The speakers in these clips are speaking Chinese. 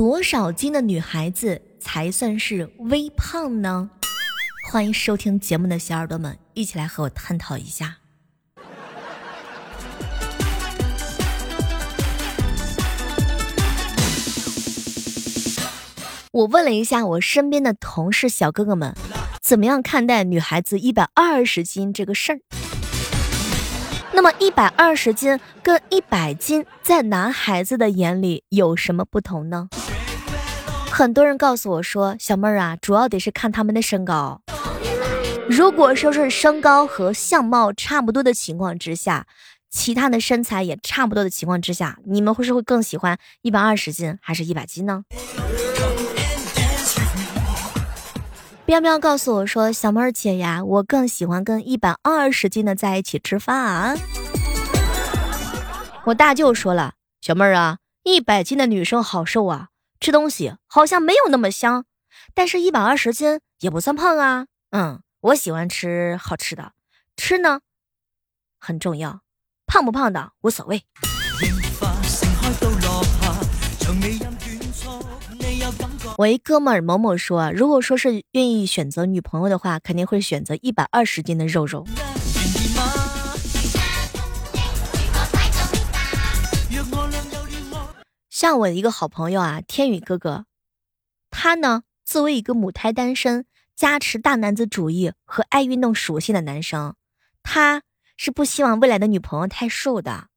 多少斤的女孩子才算是微胖呢？欢迎收听节目的小耳朵们，一起来和我探讨一下。我问了一下我身边的同事小哥哥们，怎么样看待女孩子一百二十斤这个事儿？那么一百二十斤跟一百斤在男孩子的眼里有什么不同呢？很多人告诉我说，小妹儿啊，主要得是看他们的身高。如果说是身高和相貌差不多的情况之下，其他的身材也差不多的情况之下，你们会是会更喜欢一百二十斤还是一百斤呢？喵喵告诉我说：“小妹儿姐呀，我更喜欢跟一百二十斤的在一起吃饭。”我大舅说了：“小妹儿啊，一百斤的女生好瘦啊，吃东西好像没有那么香，但是一百二十斤也不算胖啊。”嗯，我喜欢吃好吃的，吃呢很重要，胖不胖的无所谓。我一哥们儿某某说，如果说是愿意选择女朋友的话，肯定会选择一百二十斤的肉肉。像我的一个好朋友啊，天宇哥哥，他呢作为一个母胎单身、加持大男子主义和爱运动属性的男生，他是不希望未来的女朋友太瘦的，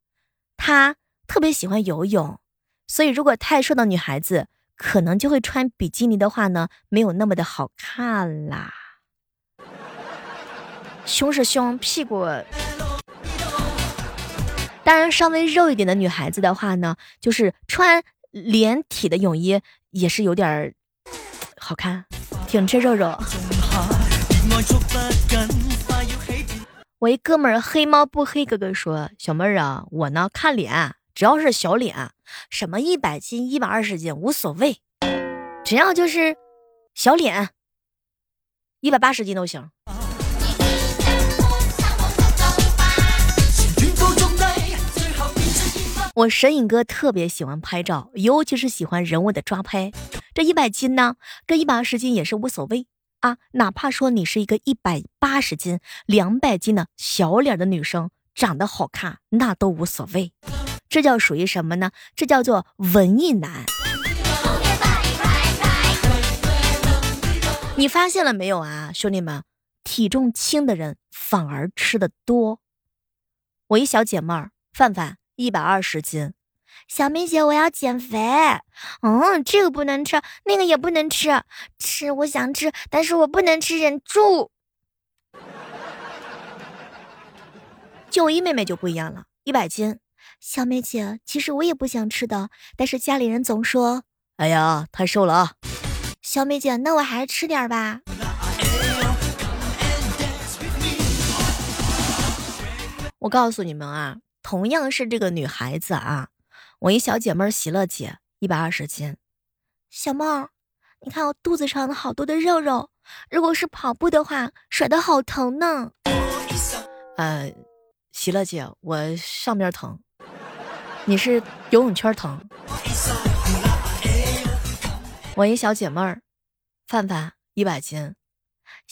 他特别喜欢游泳，所以如果太瘦的女孩子。可能就会穿比基尼的话呢，没有那么的好看啦。胸是胸，屁股当然稍微肉一点的女孩子的话呢，就是穿连体的泳衣也是有点儿好看，挺吃肉肉。我一哥们儿黑猫不黑哥哥说：“小妹儿啊，我呢看脸。”只要是小脸，什么一百斤、一百二十斤无所谓，只要就是小脸，一百八十斤都行。我神影哥特别喜欢拍照，尤其是喜欢人物的抓拍。这一百斤呢，跟一百二十斤也是无所谓啊，哪怕说你是一个一百八十斤、两百斤的小脸的女生，长得好看，那都无所谓。这叫属于什么呢？这叫做文艺男。你发现了没有啊，兄弟们？体重轻的人反而吃的多。我一小姐妹儿范范，一百二十斤。小梅姐，我要减肥。嗯，这个不能吃，那个也不能吃。吃，我想吃，但是我不能吃，忍住。就一妹妹就不一样了，一百斤。小美姐，其实我也不想吃的，但是家里人总说，哎呀，太瘦了啊！小美姐，那我还是吃点吧。我告诉你们啊，同样是这个女孩子啊，我一小姐妹喜乐姐，一百二十斤。小妹，你看我肚子上的好多的肉肉，如果是跑步的话，甩的好疼呢。呃，喜乐姐，我上边疼。你是游泳圈疼，我一小姐妹儿，范范一百斤，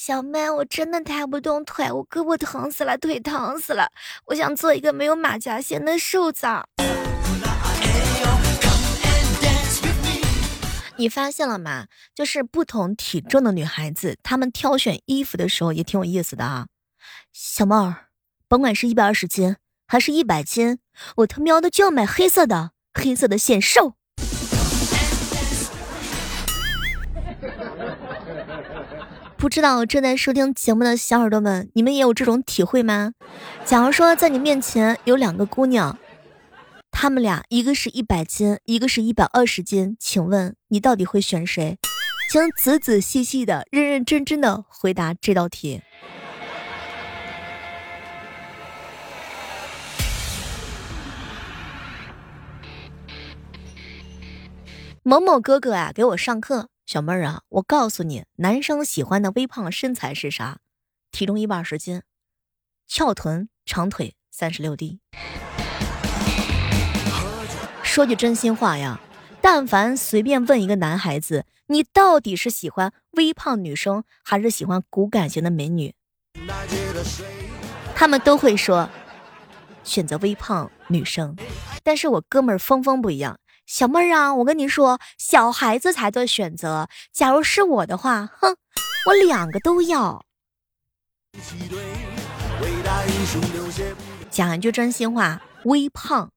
小妹我真的抬不动腿，我胳膊疼死了，腿疼死了，我想做一个没有马甲线的瘦子。你发现了吗？就是不同体重的女孩子，她们挑选衣服的时候也挺有意思的啊。小妹儿，甭管是一百二十斤。还是一百斤，我他喵的就要买黑色的，黑色的显瘦。不知道正在收听节目的小耳朵们，你们也有这种体会吗？假如说在你面前有两个姑娘，她们俩一个是一百斤，一个是一百二十斤，请问你到底会选谁？请仔仔细细的、认认真真的回答这道题。某某哥哥啊，给我上课。小妹儿啊，我告诉你，男生喜欢的微胖身材是啥？体重一百二十斤，翘臀，长腿，三十六 D。说句真心话呀，但凡随便问一个男孩子，你到底是喜欢微胖女生还是喜欢骨感型的美女？他们都会说选择微胖女生。但是我哥们儿峰峰不一样，小妹儿啊，我跟你说，小孩子才做选择。假如是我的话，哼，我两个都要。讲一句真心话，微胖。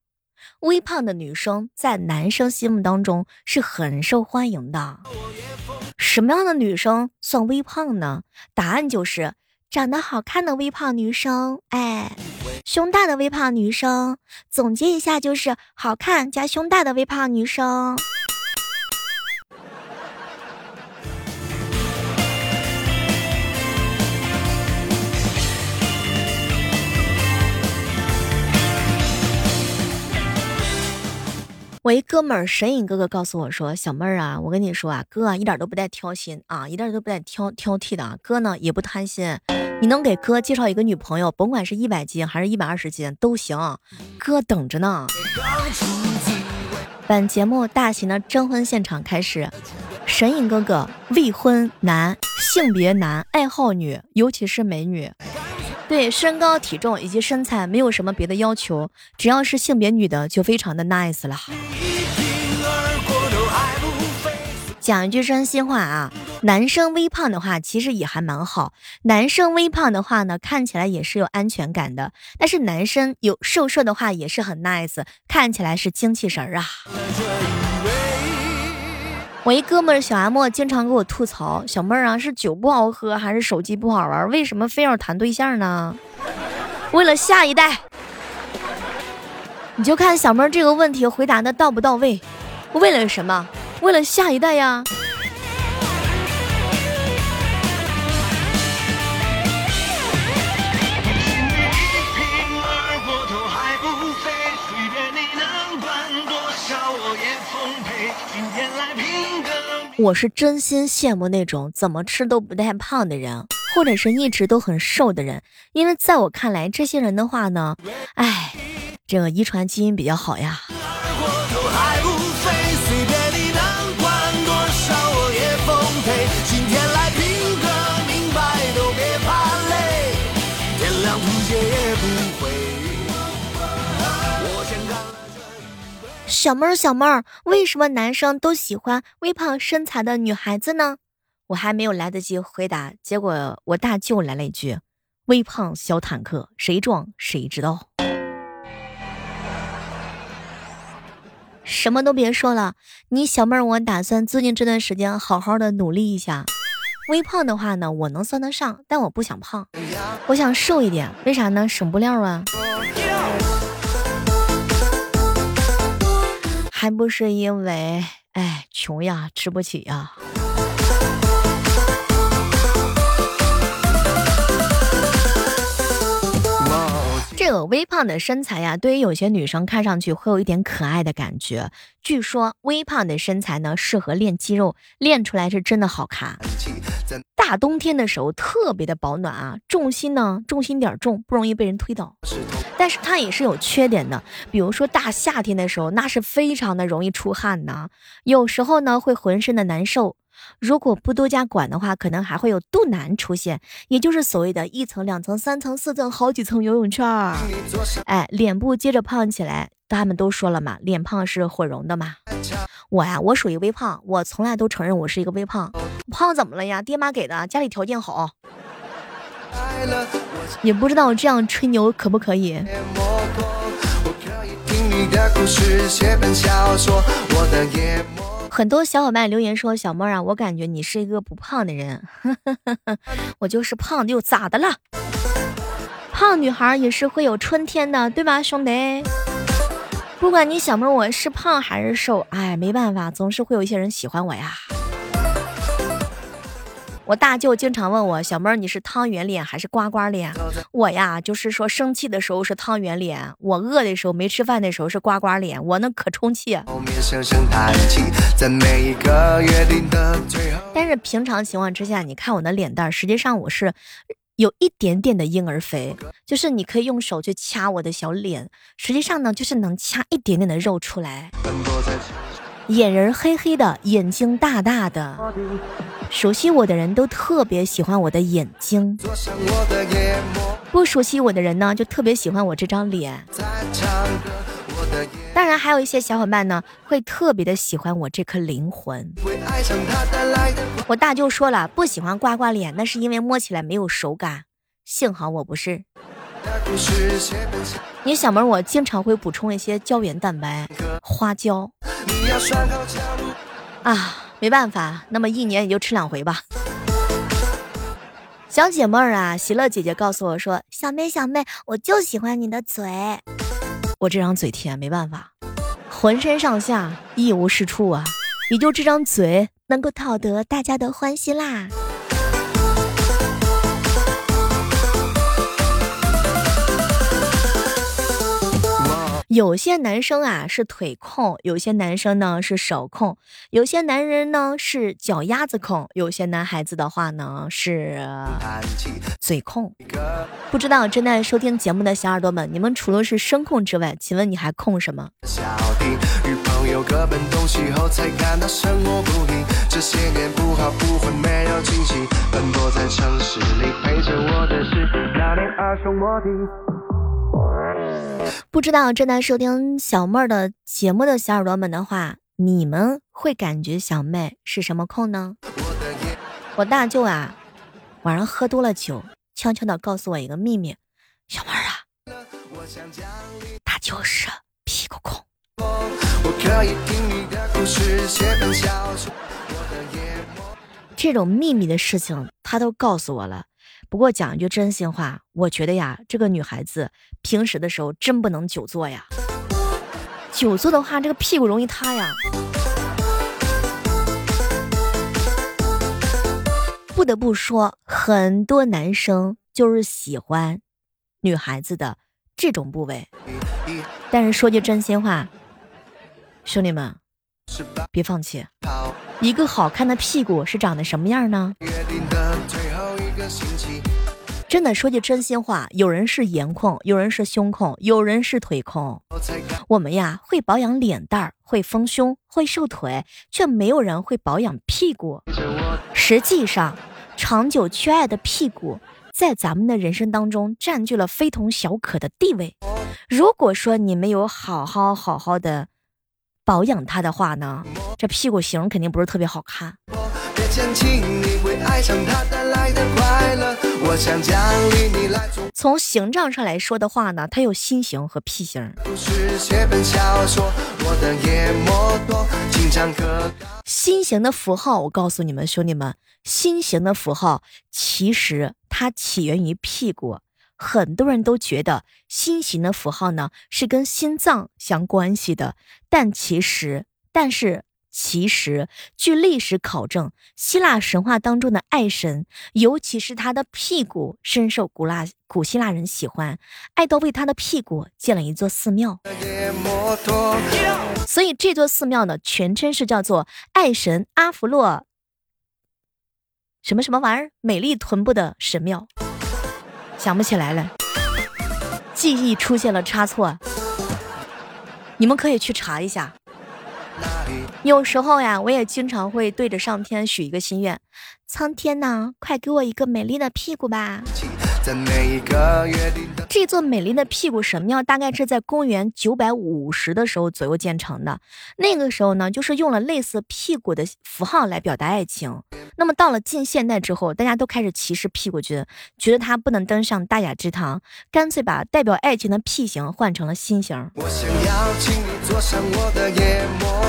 微胖的女生在男生心目当中是很受欢迎的。什么样的女生算微胖呢？答案就是长得好看的微胖女生，哎，胸大的微胖女生。总结一下就是好看加胸大的微胖女生。我一哥们儿神隐哥哥告诉我说：“小妹儿啊，我跟你说啊，哥啊一点都不带挑心啊，一点都不带挑挑剔的啊。哥呢也不贪心，你能给哥介绍一个女朋友，甭管是一百斤还是一百二十斤都行，哥等着呢。”本节目大型的征婚现场开始，神隐哥哥未婚男，性别男，爱好女，尤其是美女。对身高、体重以及身材没有什么别的要求，只要是性别女的就非常的 nice 了。讲一句真心话啊，男生微胖的话其实也还蛮好，男生微胖的话呢，看起来也是有安全感的。但是男生有瘦瘦的话也是很 nice，看起来是精气神儿啊。我一哥们儿小阿莫经常给我吐槽：“小妹儿啊，是酒不好喝还是手机不好玩？为什么非要谈对象呢？”为了下一代，你就看小妹儿这个问题回答的到不到位。为了什么？为了下一代呀。我是真心羡慕那种怎么吃都不太胖的人，或者是一直都很瘦的人，因为在我看来，这些人的话呢，哎，这个遗传基因比较好呀。小妹儿，小妹儿，为什么男生都喜欢微胖身材的女孩子呢？我还没有来得及回答，结果我大舅来了一句：“微胖小坦克，谁撞谁知道。”什么都别说了，你小妹儿，我打算最近这段时间好好的努力一下。微胖的话呢，我能算得上，但我不想胖，我想瘦一点。为啥呢？省布料啊。还不是因为，哎，穷呀，吃不起呀。这个微胖的身材呀，对于有些女生看上去会有一点可爱的感觉。据说微胖的身材呢，适合练肌肉，练出来是真的好看。大冬天的时候特别的保暖啊，重心呢，重心点重，不容易被人推倒。但是它也是有缺点的，比如说大夏天的时候，那是非常的容易出汗呐，有时候呢会浑身的难受，如果不多加管的话，可能还会有肚腩出现，也就是所谓的一层、两层、三层、四层、好几层游泳圈儿。哎，脸部接着胖起来，他们都说了嘛，脸胖是毁容的嘛。我呀，我属于微胖，我从来都承认我是一个微胖。胖怎么了呀？爹妈给的，家里条件好。也不知道这样吹牛可不可以。很多小伙伴留言说：“小妹啊，我感觉你是一个不胖的人。”我就是胖又咋的了？胖女孩也是会有春天的，对吧，兄弟？不管你小妹我是胖还是瘦，哎，没办法，总是会有一些人喜欢我呀。我大舅经常问我小妹儿，你是汤圆脸还是瓜瓜脸？我呀，就是说生气的时候是汤圆脸，我饿的时候没吃饭的时候是瓜瓜脸，我那可充气。但是平常情况之下，你看我的脸蛋，实际上我是有一点点的婴儿肥，就是你可以用手去掐我的小脸，实际上呢，就是能掐一点点的肉出来。眼仁黑黑的，眼睛大大的。熟悉我的人都特别喜欢我的眼睛，不熟悉我的人呢，就特别喜欢我这张脸。当然，还有一些小伙伴呢，会特别的喜欢我这颗灵魂。我大舅说了，不喜欢刮刮脸，那是因为摸起来没有手感。幸好我不是。你小妹，我经常会补充一些胶原蛋白、花椒。啊，没办法，那么一年也就吃两回吧。小姐妹儿啊，喜乐姐姐告诉我说：“小妹小妹，我就喜欢你的嘴。”我这张嘴甜，没办法，浑身上下一无是处啊，也就这张嘴能够讨得大家的欢心啦。有些男生啊是腿控，有些男生呢是手控，有些男人呢是脚丫子控，有些男孩子的话呢是嘴控。不知道正在收听节目的小耳朵们，你们除了是声控之外，请问你还控什么？不不知道正在收听小妹儿的节目的小耳朵们的话，你们会感觉小妹是什么控呢？我大舅啊，晚上喝多了酒，悄悄的告诉我一个秘密，小妹儿啊，他就是屁股控。这种秘密的事情，他都告诉我了。不过讲一句真心话，我觉得呀，这个女孩子平时的时候真不能久坐呀。久坐的话，这个屁股容易塌呀。不得不说，很多男生就是喜欢女孩子的这种部位。但是说句真心话，兄弟们，别放弃。一个好看的屁股是长得什么样呢？真的说句真心话，有人是颜控，有人是胸控，有人是腿控。我们呀会保养脸蛋儿，会丰胸，会瘦腿，却没有人会保养屁股。实际上，长久缺爱的屁股，在咱们的人生当中占据了非同小可的地位。如果说你没有好好好好的保养它的话呢，这屁股型肯定不是特别好看。别嫌弃你会爱上它带来的快乐我想奖励你来从形状上来说的话呢，它有心形和屁形。心形的符号，我告诉你们兄弟们，心形的符号其实它起源于屁股。很多人都觉得心形的符号呢是跟心脏相关系的，但其实，但是。其实，据历史考证，希腊神话当中的爱神，尤其是他的屁股，深受古拉古希腊人喜欢，爱到为他的屁股建了一座寺庙。所以这座寺庙呢，全称是叫做爱神阿弗洛什么什么玩意儿美丽臀部的神庙，想不起来了，记忆出现了差错，你们可以去查一下。有时候呀，我也经常会对着上天许一个心愿：苍天呐，快给我一个美丽的屁股吧。这座美丽的屁股神庙大概是在公元九百五十的时候左右建成的。那个时候呢，就是用了类似屁股的符号来表达爱情。那么到了近现代之后，大家都开始歧视屁股君，觉得他不能登上大雅之堂，干脆把代表爱情的屁形换成了心形。我想要请你坐上我的野摩，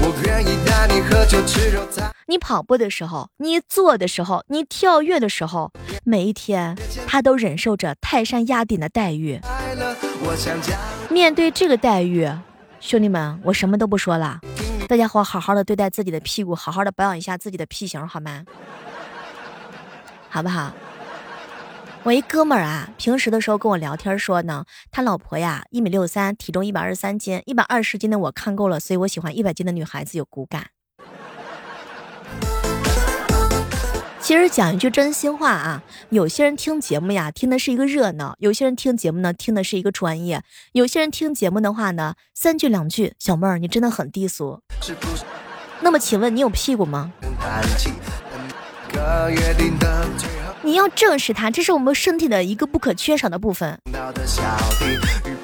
我愿意带你喝酒吃肉。你跑步的时候，你坐的时候，你跳跃的时候，每一天。他都忍受着泰山压顶的待遇。面对这个待遇，兄弟们，我什么都不说了，大家伙好好的对待自己的屁股，好好的保养一下自己的屁型，好吗？好不好？我一哥们儿啊，平时的时候跟我聊天说呢，他老婆呀一米六三，体重一百二十三斤，一百二十斤的我看够了，所以我喜欢一百斤的女孩子有骨感。其实讲一句真心话啊，有些人听节目呀，听的是一个热闹；有些人听节目呢，听的是一个专业；有些人听节目的话呢，三句两句，小妹儿你真的很低俗。那么请问你有屁股吗？你要正视它，这是我们身体的一个不可缺少的部分。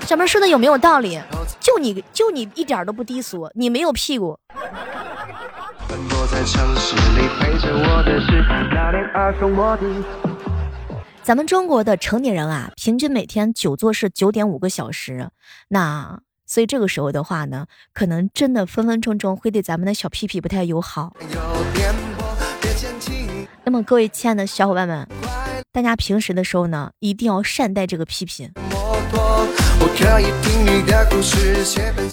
小妹说的有没有道理？就你就你一点都不低俗，你没有屁股。咱们中国的成年人啊，平均每天久坐是九点五个小时，那所以这个时候的话呢，可能真的分分钟钟会对咱们的小屁屁不太友好。有点那么各位亲爱的小伙伴们，大家平时的时候呢，一定要善待这个屁屁。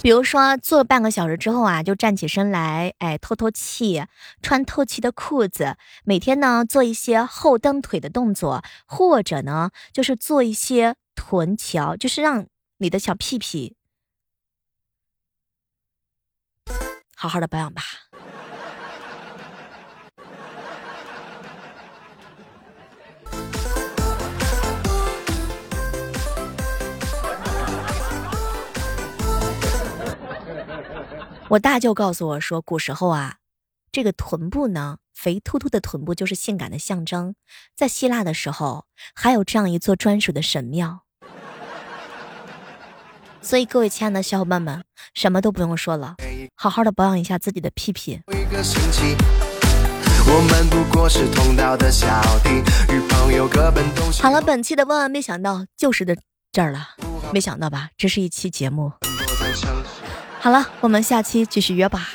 比如说，坐半个小时之后啊，就站起身来，哎，透透气，穿透气的裤子。每天呢，做一些后蹬腿的动作，或者呢，就是做一些臀桥，就是让你的小屁屁好好的保养吧。我大舅告诉我说，古时候啊，这个臀部呢，肥凸凸的臀部就是性感的象征。在希腊的时候，还有这样一座专属的神庙。所以，各位亲爱的小伙伴们，什么都不用说了，好好的保养一下自己的屁屁。好了，本期的万万没想到就是的这儿了，没想到吧？这是一期节目。好了，我们下期继续约吧。